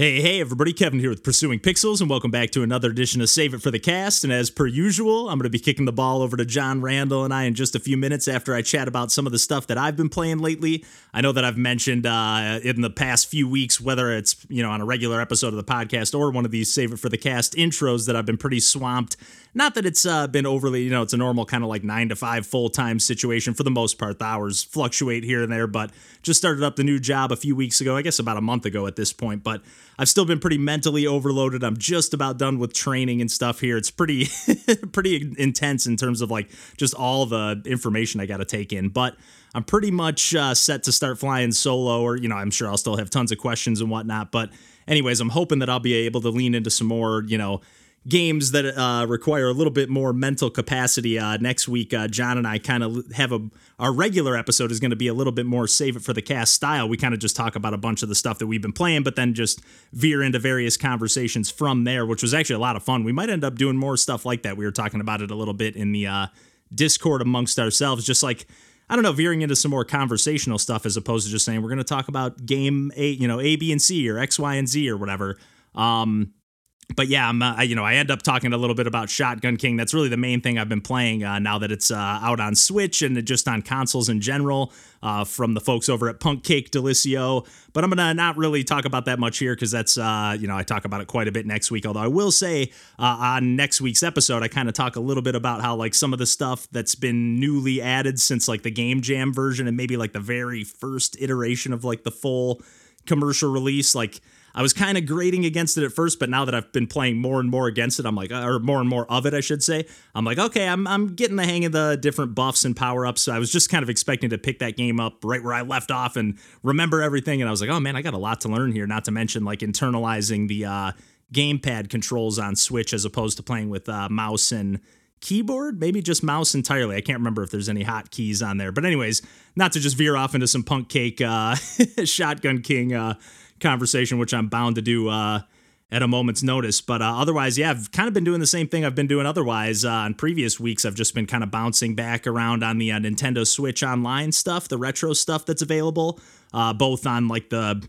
Hey, hey, everybody, Kevin here with Pursuing Pixels, and welcome back to another edition of Save It for the Cast. And as per usual, I'm going to be kicking the ball over to John Randall and I in just a few minutes after I chat about some of the stuff that I've been playing lately. I know that I've mentioned uh, in the past few weeks, whether it's you know on a regular episode of the podcast or one of these Save It for the Cast intros, that I've been pretty swamped. Not that it's uh, been overly, you know, it's a normal kind of like nine to five full time situation for the most part. The hours fluctuate here and there, but just started up the new job a few weeks ago, I guess about a month ago at this point. But I've still been pretty mentally overloaded. I'm just about done with training and stuff here. It's pretty pretty intense in terms of like just all the information I got to take in, but I'm pretty much uh, set to start flying solo or you know, I'm sure I'll still have tons of questions and whatnot, but anyways, I'm hoping that I'll be able to lean into some more, you know, games that uh, require a little bit more mental capacity. Uh, next week, uh, John and I kind of have a our regular episode is going to be a little bit more save it for the cast style. We kind of just talk about a bunch of the stuff that we've been playing, but then just veer into various conversations from there, which was actually a lot of fun. We might end up doing more stuff like that. We were talking about it a little bit in the uh, Discord amongst ourselves, just like. I don't know, veering into some more conversational stuff as opposed to just saying we're going to talk about game A, you know, A, B, and C or X, Y, and Z or whatever. Um, but yeah, I'm, uh, you know, I end up talking a little bit about Shotgun King. That's really the main thing I've been playing uh, now that it's uh, out on Switch and just on consoles in general uh, from the folks over at Punkcake Délicieux. But I'm gonna not really talk about that much here because that's, uh, you know, I talk about it quite a bit next week. Although I will say uh, on next week's episode, I kind of talk a little bit about how like some of the stuff that's been newly added since like the Game Jam version and maybe like the very first iteration of like the full commercial release, like I was kind of grading against it at first, but now that I've been playing more and more against it, I'm like, or more and more of it, I should say, I'm like, okay, I'm, I'm getting the hang of the different buffs and power ups. So I was just kind of expecting to pick that game up right where I left off and remember everything. And I was like, oh man, I got a lot to learn here, not to mention like internalizing the uh, gamepad controls on Switch as opposed to playing with uh, mouse and keyboard, maybe just mouse entirely. I can't remember if there's any hotkeys on there. But anyways, not to just veer off into some punk cake uh, shotgun king uh, conversation, which I'm bound to do uh, at a moment's notice. But uh, otherwise, yeah, I've kind of been doing the same thing I've been doing otherwise. Uh, on previous weeks, I've just been kind of bouncing back around on the uh, Nintendo Switch Online stuff, the retro stuff that's available, uh, both on like the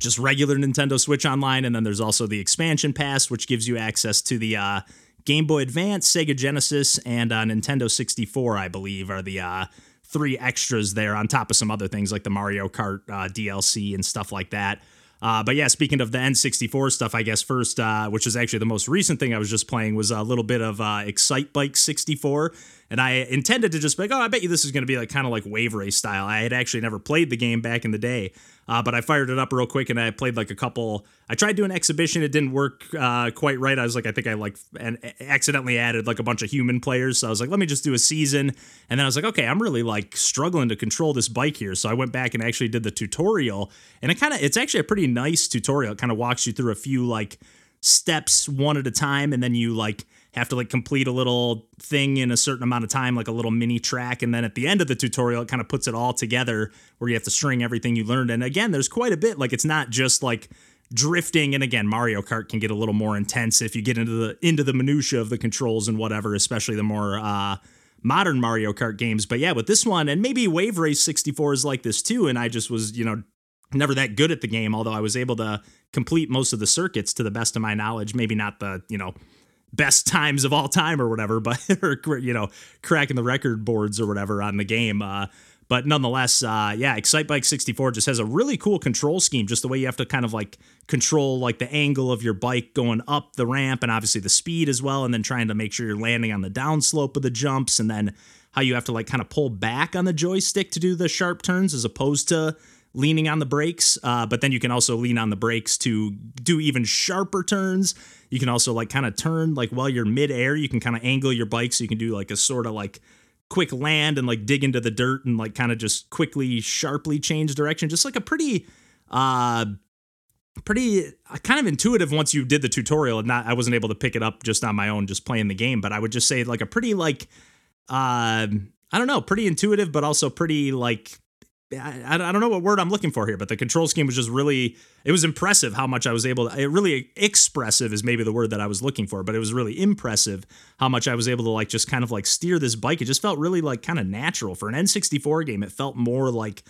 just regular Nintendo Switch Online, and then there's also the expansion pass, which gives you access to the uh, Game Boy Advance, Sega Genesis, and uh, Nintendo 64, I believe, are the three extras there on top of some other things like the Mario Kart uh, DLC and stuff like that. Uh, but yeah, speaking of the N64 stuff, I guess first, uh, which is actually the most recent thing I was just playing, was a little bit of uh, Excitebike 64. And I intended to just be like, oh, I bet you this is going to be like kind of like Wave Race style. I had actually never played the game back in the day. Uh, but I fired it up real quick and I played like a couple. I tried doing exhibition, it didn't work uh, quite right. I was like, I think I like and accidentally added like a bunch of human players. So I was like, let me just do a season. And then I was like, okay, I'm really like struggling to control this bike here. So I went back and actually did the tutorial, and it kind of it's actually a pretty nice tutorial. It kind of walks you through a few like steps one at a time, and then you like have to like complete a little thing in a certain amount of time, like a little mini track. And then at the end of the tutorial, it kind of puts it all together where you have to string everything you learned. And again, there's quite a bit. Like it's not just like drifting and again mario kart can get a little more intense if you get into the into the minutia of the controls and whatever especially the more uh modern mario kart games but yeah with this one and maybe wave race 64 is like this too and i just was you know never that good at the game although i was able to complete most of the circuits to the best of my knowledge maybe not the you know best times of all time or whatever, but or you know, cracking the record boards or whatever on the game. Uh, but nonetheless, uh, yeah, Excitebike 64 just has a really cool control scheme. Just the way you have to kind of like control like the angle of your bike going up the ramp, and obviously the speed as well, and then trying to make sure you're landing on the downslope of the jumps, and then how you have to like kind of pull back on the joystick to do the sharp turns as opposed to leaning on the brakes. Uh, but then you can also lean on the brakes to do even sharper turns you can also like kind of turn like while you're midair, you can kind of angle your bike so you can do like a sort of like quick land and like dig into the dirt and like kind of just quickly sharply change direction. Just like a pretty uh pretty uh, kind of intuitive once you did the tutorial and not I wasn't able to pick it up just on my own just playing the game, but I would just say like a pretty like uh I don't know, pretty intuitive but also pretty like I, I don't know what word I'm looking for here, but the control scheme was just really, it was impressive how much I was able to, it really expressive is maybe the word that I was looking for, but it was really impressive how much I was able to like just kind of like steer this bike. It just felt really like kind of natural for an N64 game. It felt more like,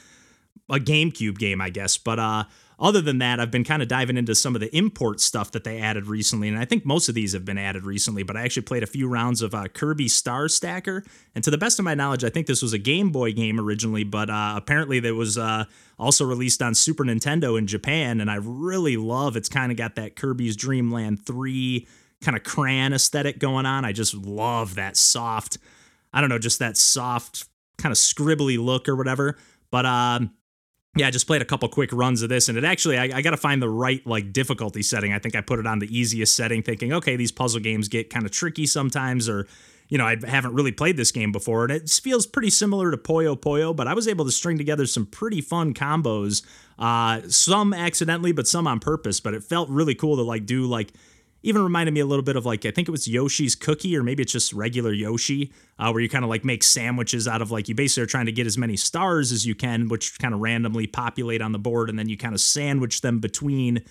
a GameCube game, I guess. But uh, other than that, I've been kind of diving into some of the import stuff that they added recently, and I think most of these have been added recently. But I actually played a few rounds of uh, Kirby Star Stacker, and to the best of my knowledge, I think this was a Game Boy game originally, but uh, apparently it was uh, also released on Super Nintendo in Japan, and I really love. It's kind of got that Kirby's Dream Land three kind of crayon aesthetic going on. I just love that soft. I don't know, just that soft kind of scribbly look or whatever. But um, yeah, I just played a couple quick runs of this, and it actually I, I got to find the right like difficulty setting. I think I put it on the easiest setting, thinking, okay, these puzzle games get kind of tricky sometimes, or you know, I haven't really played this game before, and it feels pretty similar to Puyo Puyo. but I was able to string together some pretty fun combos, uh, some accidentally, but some on purpose. But it felt really cool to like do like even reminded me a little bit of like I think it was Yoshi's Cookie or maybe it's just regular Yoshi, uh, where you kind of like make sandwiches out of like you basically are trying to get as many stars as you can, which kind of randomly populate on the board, and then you kind of sandwich them between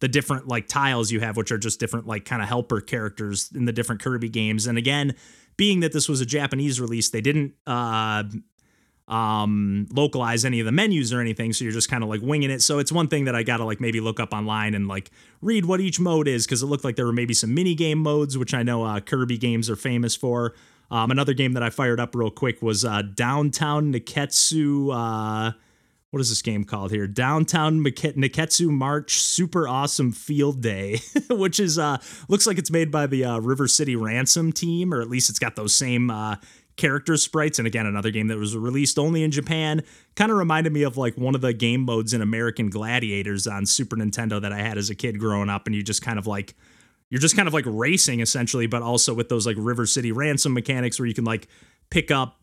the different like tiles you have, which are just different like kind of helper characters in the different Kirby games. And again, being that this was a Japanese release, they didn't uh, um, localize any of the menus or anything. So you're just kind of like winging it. So it's one thing that I got to like maybe look up online and like read what each mode is because it looked like there were maybe some mini game modes, which I know uh, Kirby games are famous for. Um, another game that I fired up real quick was uh, Downtown Nekketsu. Uh, what is this game called here? Downtown Nekketsu March Super Awesome Field Day, which is uh looks like it's made by the uh, River City Ransom team, or at least it's got those same uh, character sprites. And again, another game that was released only in Japan. Kind of reminded me of like one of the game modes in American Gladiators on Super Nintendo that I had as a kid growing up. And you just kind of like, you're just kind of like racing essentially, but also with those like River City ransom mechanics where you can like pick up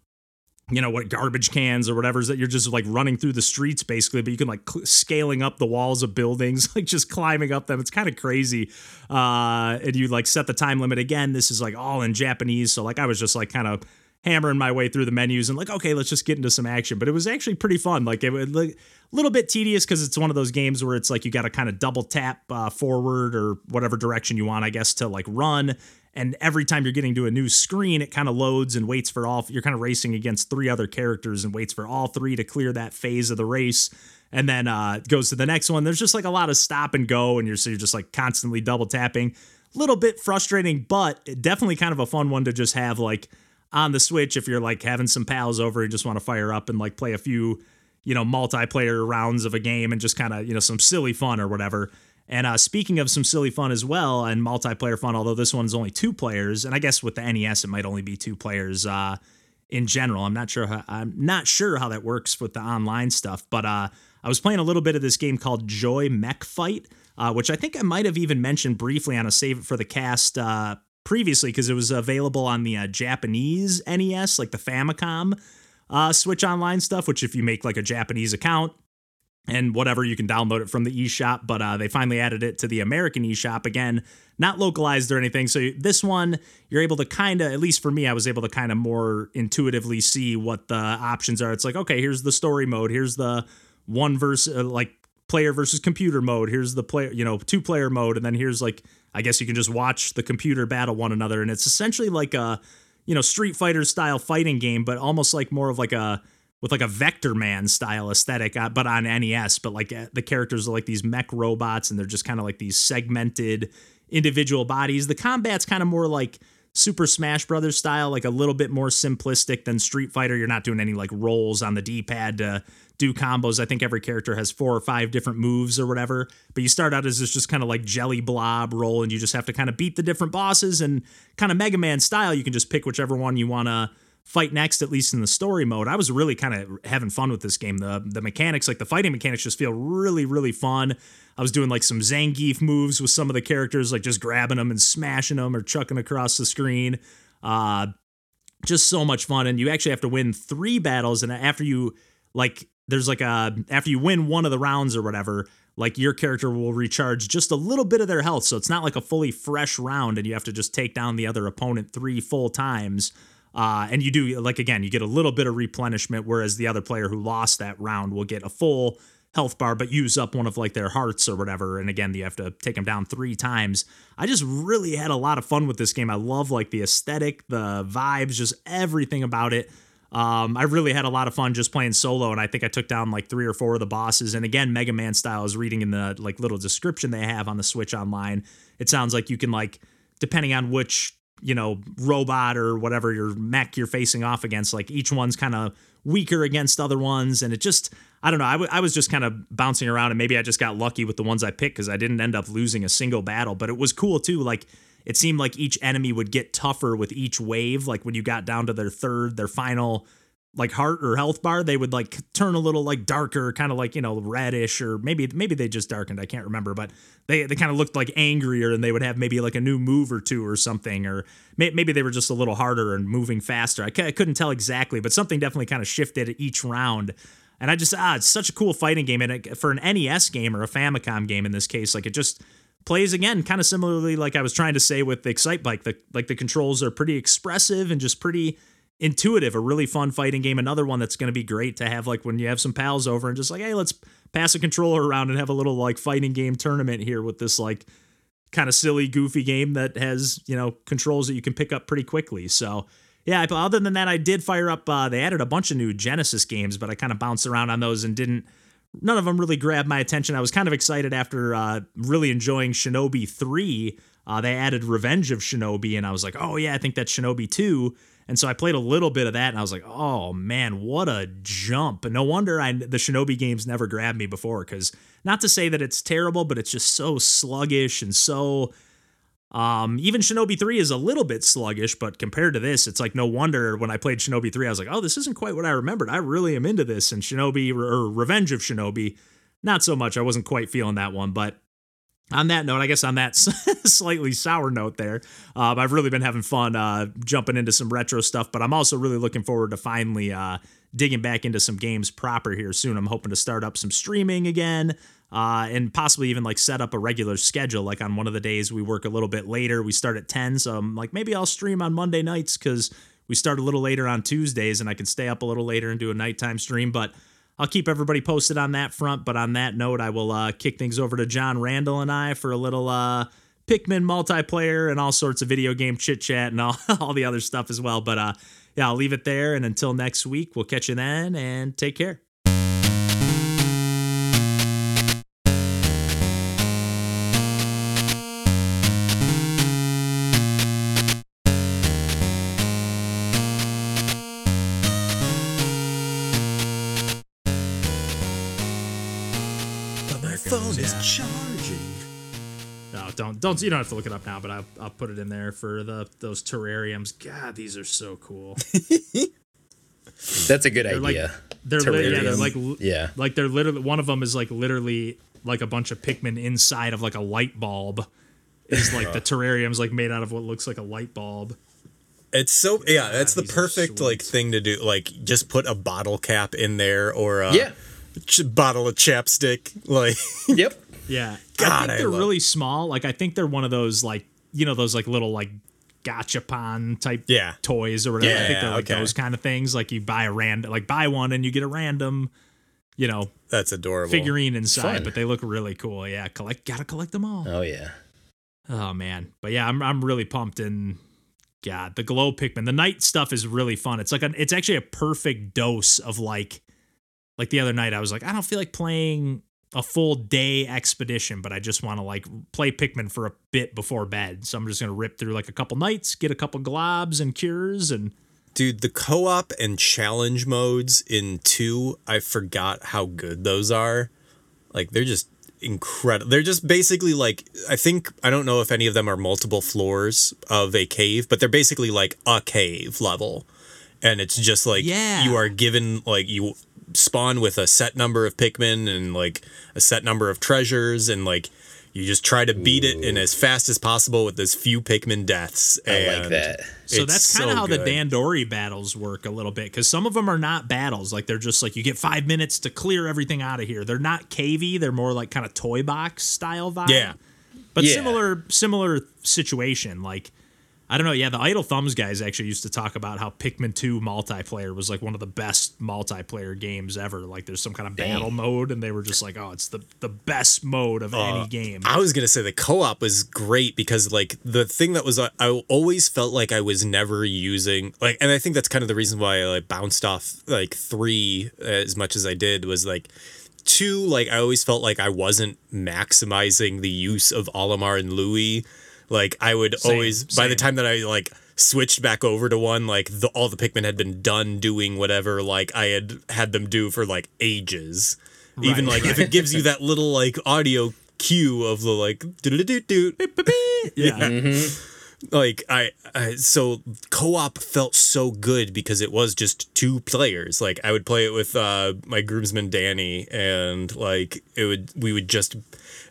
you know what garbage cans or whatever is that you're just like running through the streets basically but you can like cl- scaling up the walls of buildings like just climbing up them it's kind of crazy uh and you like set the time limit again this is like all in japanese so like i was just like kind of hammering my way through the menus and like, okay, let's just get into some action. But it was actually pretty fun. Like it was like, a little bit tedious because it's one of those games where it's like you got to kind of double tap uh, forward or whatever direction you want, I guess, to like run. And every time you're getting to a new screen, it kind of loads and waits for all. You're kind of racing against three other characters and waits for all three to clear that phase of the race. And then uh, goes to the next one. There's just like a lot of stop and go, and you're so you're just like constantly double tapping. A little bit frustrating, but definitely kind of a fun one to just have like on the Switch if you're like having some pals over and just want to fire up and like play a few, you know, multiplayer rounds of a game and just kind of, you know, some silly fun or whatever. And uh, speaking of some silly fun as well and multiplayer fun, although this one's only two players, and I guess with the NES it might only be two players uh, in general. I'm not sure. How, I'm not sure how that works with the online stuff, but uh, I was playing a little bit of this game called Joy Mech Fight, uh, which I think I might have even mentioned briefly on a Save It for the Cast uh, previously because it was available on the uh, Japanese NES, like the Famicom uh, Switch Online stuff, which if you make like a Japanese account and whatever, you can download it from the eShop. But uh, they finally added it to the American eShop again, not localized or anything. So this one, you're able to kind of, at least for me, I was able to kind of more intuitively see what the options are. It's like, okay, here's the story mode, here's the one verse, uh, like player versus computer mode. Here's the player, you know, two player mode, and then here's like I guess you can just watch the computer battle one another, and it's essentially like a you know Street Fighter style fighting game, but almost like more of like a with like a Vectorman style aesthetic, uh, but on NES. But like uh, the characters are like these mech robots, and they're just kind of like these segmented individual bodies. The combat's kind of more like Super Smash Brothers style, like a little bit more simplistic than Street Fighter. You're not doing any like rolls on the D pad to do combos. I think every character has four or five different moves or whatever. But you start out as this just kind of like jelly blob roll, and you just have to kind of beat the different bosses and kind of Mega Man style. You can just pick whichever one you want to fight next, at least in the story mode. I was really kind of having fun with this game. The the mechanics, like the fighting mechanics, just feel really, really fun. I was doing like some Zangief moves with some of the characters, like just grabbing them and smashing them or chucking across the screen. Uh, just so much fun. And you actually have to win three battles. And after you like there's like a after you win one of the rounds or whatever, like your character will recharge just a little bit of their health. So it's not like a fully fresh round and you have to just take down the other opponent three full times. Uh, and you do like again, you get a little bit of replenishment, whereas the other player who lost that round will get a full health bar, but use up one of like their hearts or whatever. And again, you have to take them down three times. I just really had a lot of fun with this game. I love like the aesthetic, the vibes, just everything about it. Um, I really had a lot of fun just playing solo, and I think I took down like three or four of the bosses. And again, Mega Man style is reading in the like little description they have on the Switch Online. It sounds like you can like depending on which you know robot or whatever your mech you're facing off against, like each one's kind of weaker against other ones, and it just I don't know. I, w- I was just kind of bouncing around, and maybe I just got lucky with the ones I picked because I didn't end up losing a single battle. But it was cool too, like it seemed like each enemy would get tougher with each wave. Like when you got down to their third, their final like heart or health bar, they would like turn a little like darker, kind of like, you know, reddish or maybe maybe they just darkened. I can't remember, but they they kind of looked like angrier and they would have maybe like a new move or two or something or may, maybe they were just a little harder and moving faster. I, I couldn't tell exactly, but something definitely kind of shifted each round. And I just ah, it's such a cool fighting game and it, for an NES game or a Famicom game in this case, like it just plays again kind of similarly like I was trying to say with the Excitebike. The like the controls are pretty expressive and just pretty intuitive. A really fun fighting game. Another one that's going to be great to have like when you have some pals over and just like hey let's pass a controller around and have a little like fighting game tournament here with this like kind of silly goofy game that has you know controls that you can pick up pretty quickly. So yeah, other than that, I did fire up. Uh, they added a bunch of new Genesis games, but I kind of bounced around on those and didn't none of them really grabbed my attention. I was kind of excited after uh, really enjoying Shinobi 3. Uh, they added Revenge of Shinobi, and I was like, oh, yeah, I think that's Shinobi 2. And so I played a little bit of that, and I was like, oh, man, what a jump. No wonder I, the Shinobi games never grabbed me before, because not to say that it's terrible, but it's just so sluggish and so um, even Shinobi 3 is a little bit sluggish, but compared to this, it's like no wonder when I played Shinobi 3, I was like, oh, this isn't quite what I remembered. I really am into this. And Shinobi or Revenge of Shinobi, not so much. I wasn't quite feeling that one, but on that note, I guess on that slightly sour note there, um, I've really been having fun uh, jumping into some retro stuff, but I'm also really looking forward to finally uh, digging back into some games proper here soon. I'm hoping to start up some streaming again uh, and possibly even like set up a regular schedule. Like on one of the days we work a little bit later, we start at 10. So I'm like, maybe I'll stream on Monday nights because we start a little later on Tuesdays and I can stay up a little later and do a nighttime stream. But I'll keep everybody posted on that front. But on that note, I will uh, kick things over to John Randall and I for a little uh, Pikmin multiplayer and all sorts of video game chit chat and all, all the other stuff as well. But uh, yeah, I'll leave it there. And until next week, we'll catch you then and take care. No, don't don't you don't have to look it up now, but I'll, I'll put it in there for the those terrariums. God, these are so cool. That's a good they're idea. Like, they're li- yeah, they're like yeah, like they're literally one of them is like literally like a bunch of Pikmin inside of like a light bulb. Is like the terrarium's like made out of what looks like a light bulb. It's so yeah, that's the perfect like thing to do. Like just put a bottle cap in there or a yeah. ch- bottle of chapstick. Like Yep. Yeah, God, I think I they're love- really small. Like I think they're one of those like you know those like little like gachapon type Yeah. toys or whatever. Yeah, I think they're like okay. those kind of things. Like you buy a random like buy one and you get a random, you know, that's adorable. figurine inside. But they look really cool. Yeah, collect gotta collect them all. Oh yeah. Oh man, but yeah, I'm I'm really pumped and God, the glow Pikmin, the night stuff is really fun. It's like an, it's actually a perfect dose of like, like the other night I was like, I don't feel like playing a full day expedition, but I just want to like play Pikmin for a bit before bed. So I'm just gonna rip through like a couple nights, get a couple globs and cures, and Dude, the co-op and challenge modes in 2, I forgot how good those are. Like they're just incredible. They're just basically like I think I don't know if any of them are multiple floors of a cave, but they're basically like a cave level. And it's just like Yeah. you are given like you spawn with a set number of Pikmin and like a set number of treasures and like you just try to beat it in as fast as possible with as few Pikmin deaths. I like that. so that's kind of so how the. Dandori battles work a little bit because some of them are not battles. Like they're just like you get five minutes to clear everything out of here. They're not cavey. They're more like kind of toy box style vibe. Yeah. but Yeah. similar similar situation. Like I don't know. Yeah, the Idle Thumbs guys actually used to talk about how Pikmin 2 multiplayer was like one of the best multiplayer games ever. Like there's some kind of battle mode, and they were just like, oh, it's the, the best mode of any uh, game. I was gonna say the co-op was great because like the thing that was uh, I always felt like I was never using like, and I think that's kind of the reason why I like bounced off like three as much as I did was like two like I always felt like I wasn't maximizing the use of Olimar and Louis. Like I would Same, always by the time that I like switched back over to one, like the, all the Pikmin had been done doing whatever like I had had them do for like ages. Even Right, like if it gives you that little like audio cue of the like do yeah. like I, I so co-op felt so good because it was just two players like i would play it with uh my groomsman danny and like it would we would just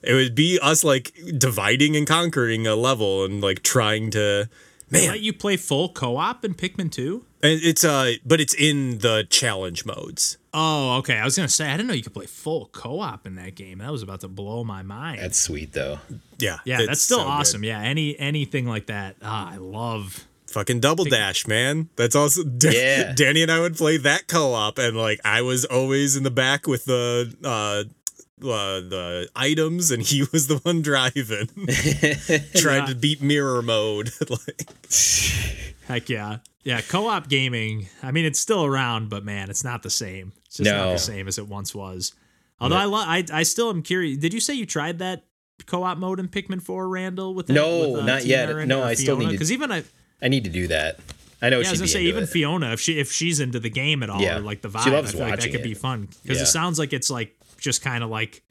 it would be us like dividing and conquering a level and like trying to man Let you play full co-op in Pikmin 2? and it's uh but it's in the challenge modes Oh, okay. I was gonna say I didn't know you could play full co-op in that game. That was about to blow my mind. That's sweet though. yeah yeah, that's still so good. awesome. Yeah, any anything like that. Ah, I love. fucking double dash man that's also Yeah. danny and i would play that co-op and like i was always in the back with the uh uh, the items and he was the one driving trying to beat mirror mode like Heck yeah, yeah. Co-op gaming. I mean, it's still around, but man, it's not the same. It's just not No. the same as it once was. Although I, lo- I, I still am curious. Did you say you tried that co-op mode in Pikmin 4, Randall? With that, No, with, uh, not Tina yet. No, uh, I still need to- Because even I, I need to do that. I know yeah, I was gonna say even it. Fiona, if she if she's into the game at all, Yeah. or like the She vibe, I feel like that could it. be fun because Yeah. it sounds like it's like just kind of like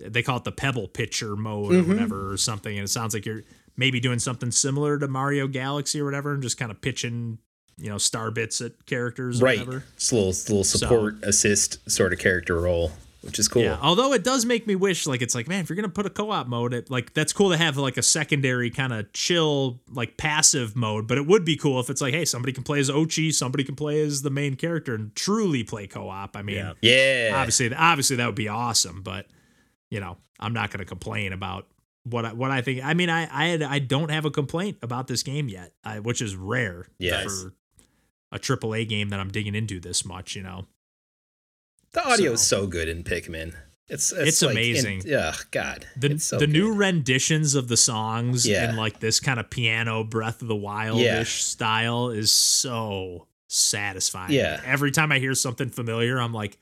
they call it the pebble pitcher mode or mm-hmm. whatever or something, and it sounds like you're maybe doing something similar to Mario Galaxy or whatever, and just kind of pitching you know star bits at characters or right. whatever. It's a little, it's a little support assist sort of character role, which is cool. Yeah. Although it does make me wish, like, it's like, man, if you're gonna put a co-op mode, it like that's cool to have like a secondary kind of chill, like passive mode. But it would be cool if it's like, hey, somebody can play as Oatchi, somebody can play as the main character, and truly play co-op. I mean, Yeah. Yeah. obviously, obviously that would be awesome. But you know, I'm not gonna complain about what I, what I think. I mean, I I had, I don't have a complaint about this game yet, I, which is rare Yes. for a AAA game that I'm digging into this much. You know. The audio is So- so good in Pikmin. It's it's, It's like- amazing. Yeah, God. the it's so the good. new renditions of the songs Yeah. in like this kind of piano Breath of the Wild ish Yeah. style is so satisfying. Yeah. Every time I hear something familiar, I'm like,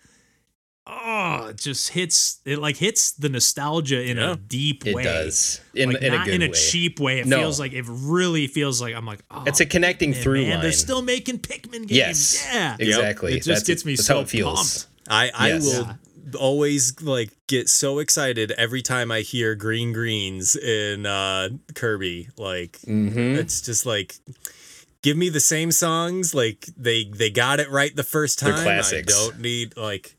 oh, it just hits it like hits the nostalgia in Yeah. a deep It way. It does in like in a not good in a way. cheap way. It No. feels like it really feels like I'm like, oh, It's a connecting man, through man, line. They're still making Pikmin games. yes. Yeah. Exactly. It just That's- gets me that's so how it feels. pumped. I i Yes. will Yeah. always like get so excited every time i hear green greens in uh kirby like Mm-hmm. it's just like give me the same songs like they they got it right the first They're time classics. i don't need like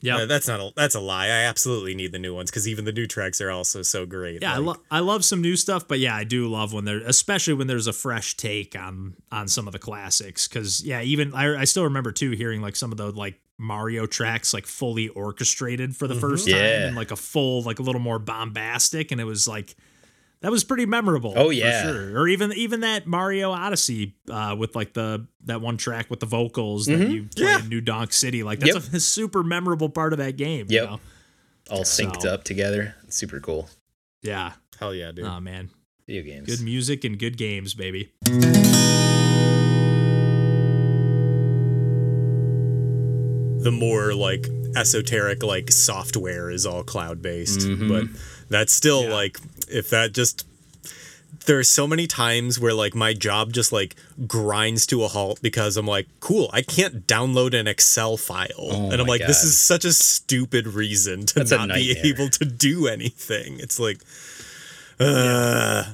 Yeah. Uh, that's not a that's a lie. I absolutely need the new ones because even the new tracks are also so great. Yeah, I, Like, lo- I love some new stuff, but yeah, I do love when there, especially when there's a fresh take on on some of the classics. Because yeah, even I, I still remember too hearing like some of the like Mario tracks like fully orchestrated for the first time Yeah. and like a full like a little more bombastic, and it was like that was pretty memorable. Oh, for yeah. sure. Or even even that Mario Odyssey uh, with like the that one track with the vocals that you play Yeah. in New Donk City. Like that's Yep. a, super memorable part of that game. you Yep. know? All synced So- up together. It's super cool. Yeah. hell yeah, dude. Oh man. Video games. Good music and good games, baby. The more like esoteric like software is all cloud based, Mm-hmm. but that's still Yeah. like if that just there are so many times where like my job just like grinds to a halt because I'm like, cool, I can't download an Excel file. Oh and I'm my like, this is such a stupid reason to That's not be able to do anything. It's like uh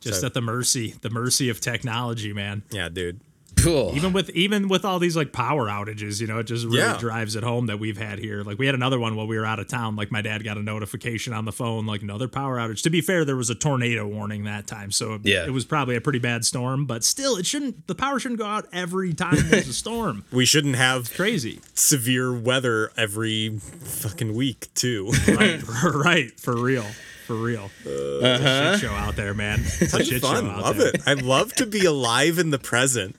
just So- at the mercy the mercy of technology man yeah, dude. Cool. even with even with all these like power outages you know it just really Yeah. drives it home that we've had here like we had another one while we were out of town like my dad got a notification on the phone like another power outage to be fair there was a tornado warning that time so Yeah. it was probably a pretty bad storm but still it shouldn't the power shouldn't go out every time there's a storm We shouldn't have crazy severe weather every fucking week too. right right for real for real. It's a uh-huh. shit show out there, man. It's a shit Fun, show out love there. it. I love to be alive in the present.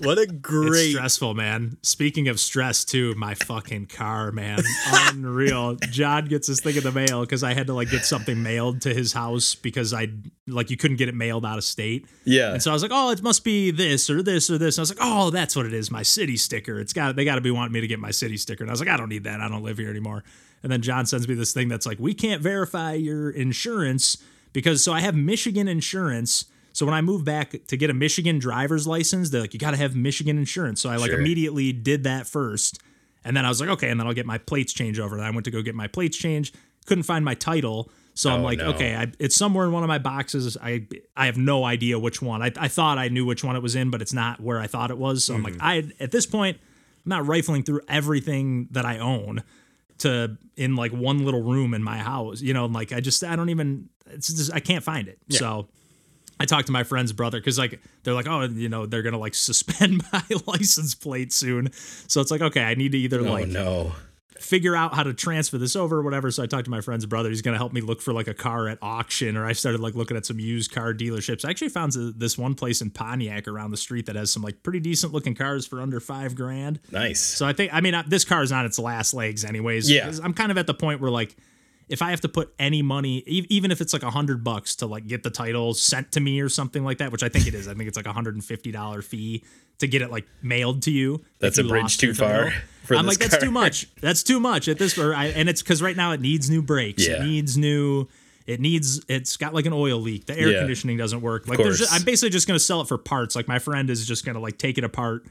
What a It's great stressful, man. Speaking of stress, too, my fucking car, man, unreal. John gets this thing in the mail because I had to like get something mailed to his house because I like you couldn't get it mailed out of state. Yeah. And so I was like, oh, it must be this or this or this. And I was like, oh, that's what it is, my city sticker. It's got they got to be wanting me to get my city sticker. And I was like, I don't need that. I don't live here anymore. And then John sends me this thing that's like, we can't verify your insurance because so I have Michigan insurance. So when I moved back to get a Michigan driver's license, they're like, you got to have Michigan insurance. So I like Sure. immediately did that first. And then I was like, okay, and then I'll get my plates changed over. And I went to go get my plates changed, couldn't find my title. So I'm Oh, like, no. okay, I, it's somewhere in one of my boxes. I I have no idea which one. I, I thought I knew which one it was in, but it's not where I thought it was. So I'm like, mm-hmm. I at this point, I'm not rifling through everything that I own to in like one little room in my house. You know, like I just I don't even it's just I can't find it. So I talked to my friend's brother because like they're like, oh, you know, they're gonna like suspend my license plate soon. So it's like, okay, I need to either oh like no. figure out how to transfer this over or whatever. So I talked to my friend's brother. He's to help me look for like a car at auction, or I started like looking at some used car dealerships. I actually found this one place in Pontiac around the street that has some like pretty decent looking cars for under five grand. Nice. So I think, I mean, this car is on its last legs, anyways. Yeah. I'm kind of at the point where like, if I have to put any money, even if it's like a hundred bucks to like get the title sent to me or something like that, which I think it is. I think it's like a hundred and fifty dollar fee to get it like mailed to you. That's if a bridge too far for I'm like, that's too much. That's too much at this. I, and it's because right now it needs new brakes. Yeah. It needs new. It needs. It's got like an oil leak. The air Yeah. conditioning doesn't work. Like, there's just, I'm basically just gonna sell it for parts. Like my friend is just gonna like take it apart.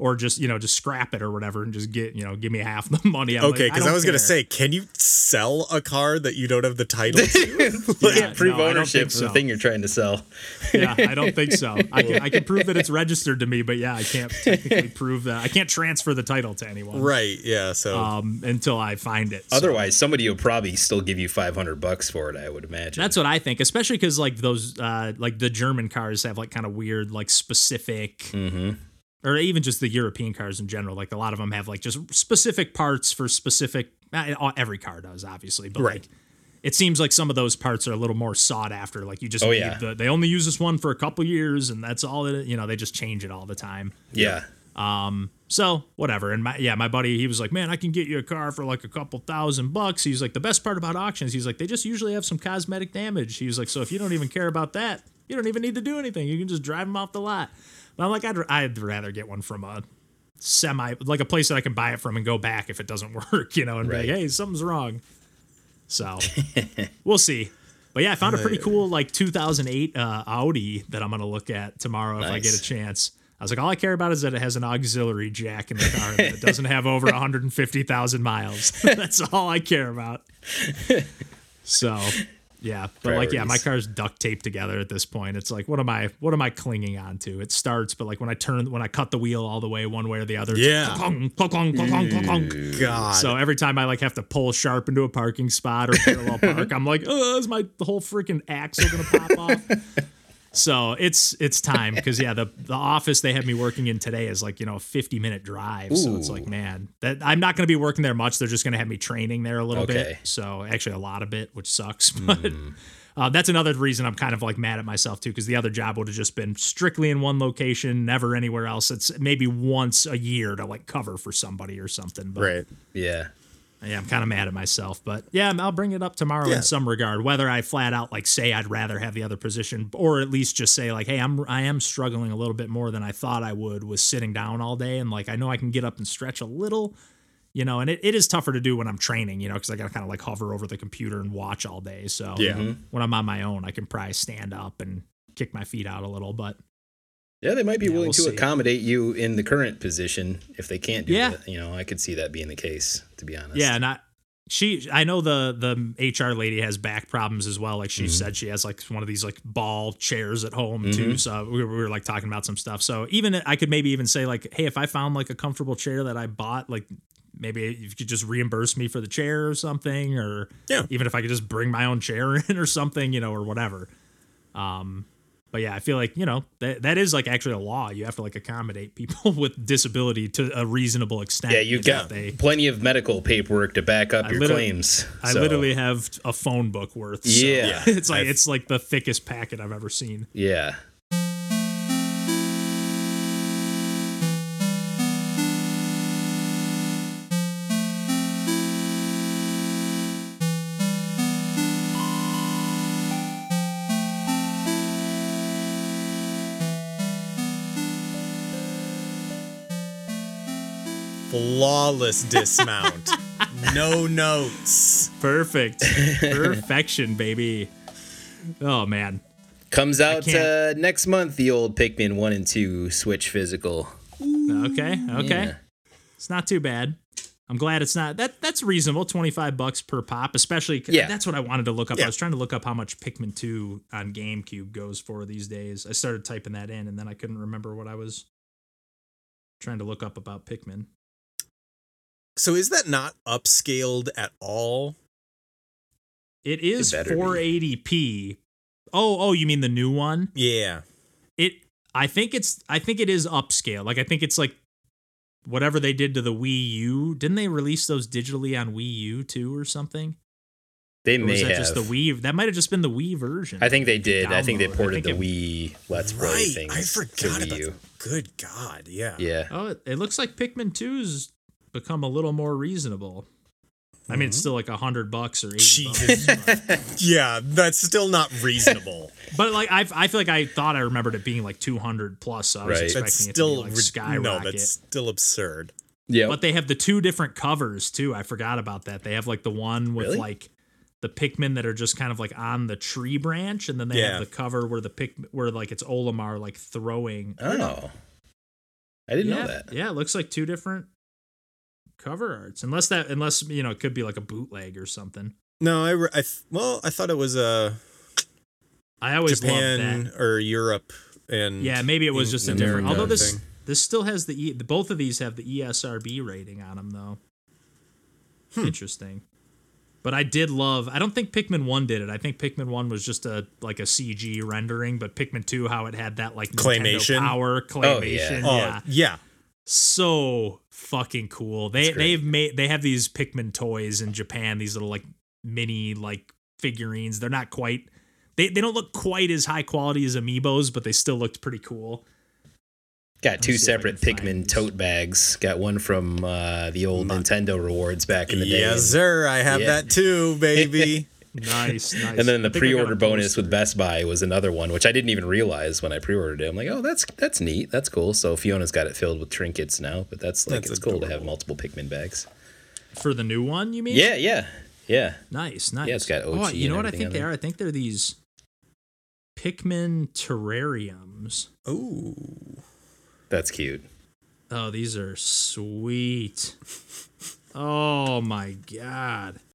Or just you know just scrap it or whatever and just get you know give me half the money. I'm Okay, like, because I, don't was gonna say, can you sell a car that you don't have the title to? Yeah, can't prove no, ownership think of the thing you're trying to sell. yeah, I don't think so. I can, I can prove that it's registered to me, but yeah, I can't technically prove that. I can't transfer the title to anyone right? Yeah. So um, until I find it. So Otherwise, somebody will probably still give you 500 bucks for it, I would imagine. that's what I think, especially because like those, uh, like the German cars have like kind of weird, like specific, Mm-hmm. Or even just the European cars in general. Like a lot of them have like just specific parts for specific. uh, Every car does, obviously, but Right. like. It seems like some of those parts are a little more sought after. Like you just, Oh, yeah. the, they only use this one for a couple years, and that's all it. You know, they just change it all the time. yeah. Um. So whatever. And my yeah, my buddy, he was like, Man, I can get you a car for like a couple thousand bucks. He's like, the best part about auctions, he's like, they just usually have some cosmetic damage. He was like, so if you don't even care about that, you don't even need to do anything. You can just drive them off the lot. But I'm like, I'd, I'd rather get one from a semi like a place that I can buy it from and go back if it doesn't work, you know, and Right. be like, hey, something's wrong. So we'll see. But yeah, I found a pretty cool like 2008 uh, Audi that I'm gonna look at tomorrow if I get a chance. I was like, all I care about is that it has an auxiliary jack in the car and that it doesn't have over 150,000 miles. That's all I care about. So, yeah, but like, yeah, my Priorities. car's duct taped together at this point. It's like, what am I, what am I clinging on to? It starts, but like when I turn, when I cut the wheel all the way one way or the other, it's Yeah. clunk, clunk, clunk, clunk, clunk, clunk. God. So every time I like have to pull sharp into a parking spot or parallel park, I'm like, oh, is my whole freaking axle gonna pop off? So it's it's time because yeah, the the office they have me working in today is like you know a 50 minute drive. So it's like man, that I'm not gonna be working there much. They're just gonna have me training there a little Okay. bit. So actually a lot of it, which sucks, but. Uh, that's another reason I'm kind of like mad at myself too, because the other job would have just been strictly in one location, never anywhere else. It's maybe once a year to like cover for somebody or something. But right. Yeah. Yeah, I'm kind of mad at myself, but yeah, I'll bring it up tomorrow Yeah. in some regard. Whether I flat out like say I'd rather have the other position, or at least just say like, hey, I'm I am struggling a little bit more than I thought I would with sitting down all day, and like I know I can get up and stretch a little, you know, and it, it is tougher to do when I'm training, you know, because I got to kind of like hover over the computer and watch all day. So Yeah. when I'm on my own, I can probably stand up and kick my feet out a little, but Yeah, they might be Yeah, willing we'll to see. accommodate you in the current position if they can't do Yeah. that. You know, I could see that being the case, to be honest. Yeah, not she. I know the the HR lady has back problems as well. Like she said, she has like one of these like ball chairs at home too. So we were, we were like talking about some stuff. So even I could maybe even say like, hey, if I found like a comfortable chair that I bought, like maybe if you could just reimburse me for the chair or something, or Yeah. even if I could just bring my own chair in or something, you know, or whatever. Um, but yeah, I feel like you know that that is like actually a law. You have to like accommodate people with disability to a reasonable extent. Yeah, you've got they. plenty of medical paperwork to back up I your claims. I so, literally have a phone book worth. so Yeah. it's like I've- it's like the thickest packet I've ever seen. yeah. Flawless dismount. no notes. Perfect, perfection, baby. Oh man, Comes out can't- uh, next month. The old Pikmin one and two Switch physical. okay, okay. Yeah. It's not too bad. I'm glad it's not that. That's reasonable. Twenty five bucks per pop, especially. Yeah. that's what I wanted to look up. Yeah. I was trying to look up how much Pikmin two on GameCube goes for these days. I started typing that in, and then I couldn't remember what I was trying to look up about Pikmin. So is that not upscaled at all? It is better be. 480p. Oh, oh, you mean the new one? Yeah. It. I think it's. I think it is upscale. Like I think it's like whatever they did to the Wii U. Didn't they release those digitally on Wii U too, or something? They Or may was that have. just the Wii? That might have just been the Wii version. I think they did. I think they ported think the it- Wii Let's Play Right. things I to forgot Wii about U. that. Good God. Yeah. Yeah. Oh, it, it looks like Pikmin 2's become a little more reasonable. I mean, it's mm-hmm. still like a hundred bucks or eighty bucks, but, Yeah, that's still not reasonable. but like I, I feel like I thought I remembered it being like two hundred plus. So I was Right. expecting That's it still to be like skyrocket. no, that's still absurd. Yeah. But they have the two different covers too. I forgot about that. They have like the one with Really? like the Pikmin that are just kind of like on the tree branch, and then they Yeah. have the cover where the pick where like it's Olimar like throwing. Oh. I didn't yeah, know that. Yeah, it looks like two different cover arts. Unless that, unless you know, it could be like a bootleg or something. No, I, re- I th- well, I thought it was uh, I always loved Japan that. or Europe and Yeah, maybe it was just a different. Although this thing. this still has the e, both of these have the ESRB rating on them though. Hmm. Interesting. But I did love. I don't think Pikmin One did it. I think Pikmin One was just a like a CG rendering, but Pikmin Two, how it had that like Nintendo Claymation? power claymation. Oh yeah, yeah. So fucking cool. They they've made they have these Pikmin toys in Japan. These little like mini like figurines. They're not quite. They they don't look quite as high quality as amiibos, but they still looked pretty cool. Got two see if I separate Pikmin these. tote bags. Got one from uh, the old Nintendo rewards back in the day. Yes, sir. I have Yeah. that too, baby. Nice, nice. And then the I think I got pre-order bonus with Best Buy was another one, which I didn't even realize when I pre-ordered it. I'm like, oh, that's that's neat, that's cool. So Fiona's got it filled with trinkets now, but that's like That's it's cool to have multiple Pikmin bags. for the new one. You mean? Yeah, yeah, yeah. Nice, nice. Yeah, it's got Oh, OG you and know what I think they there. are? I think they're these Pikmin terrariums. Ooh. That's cute. Oh, these are sweet. Oh my god.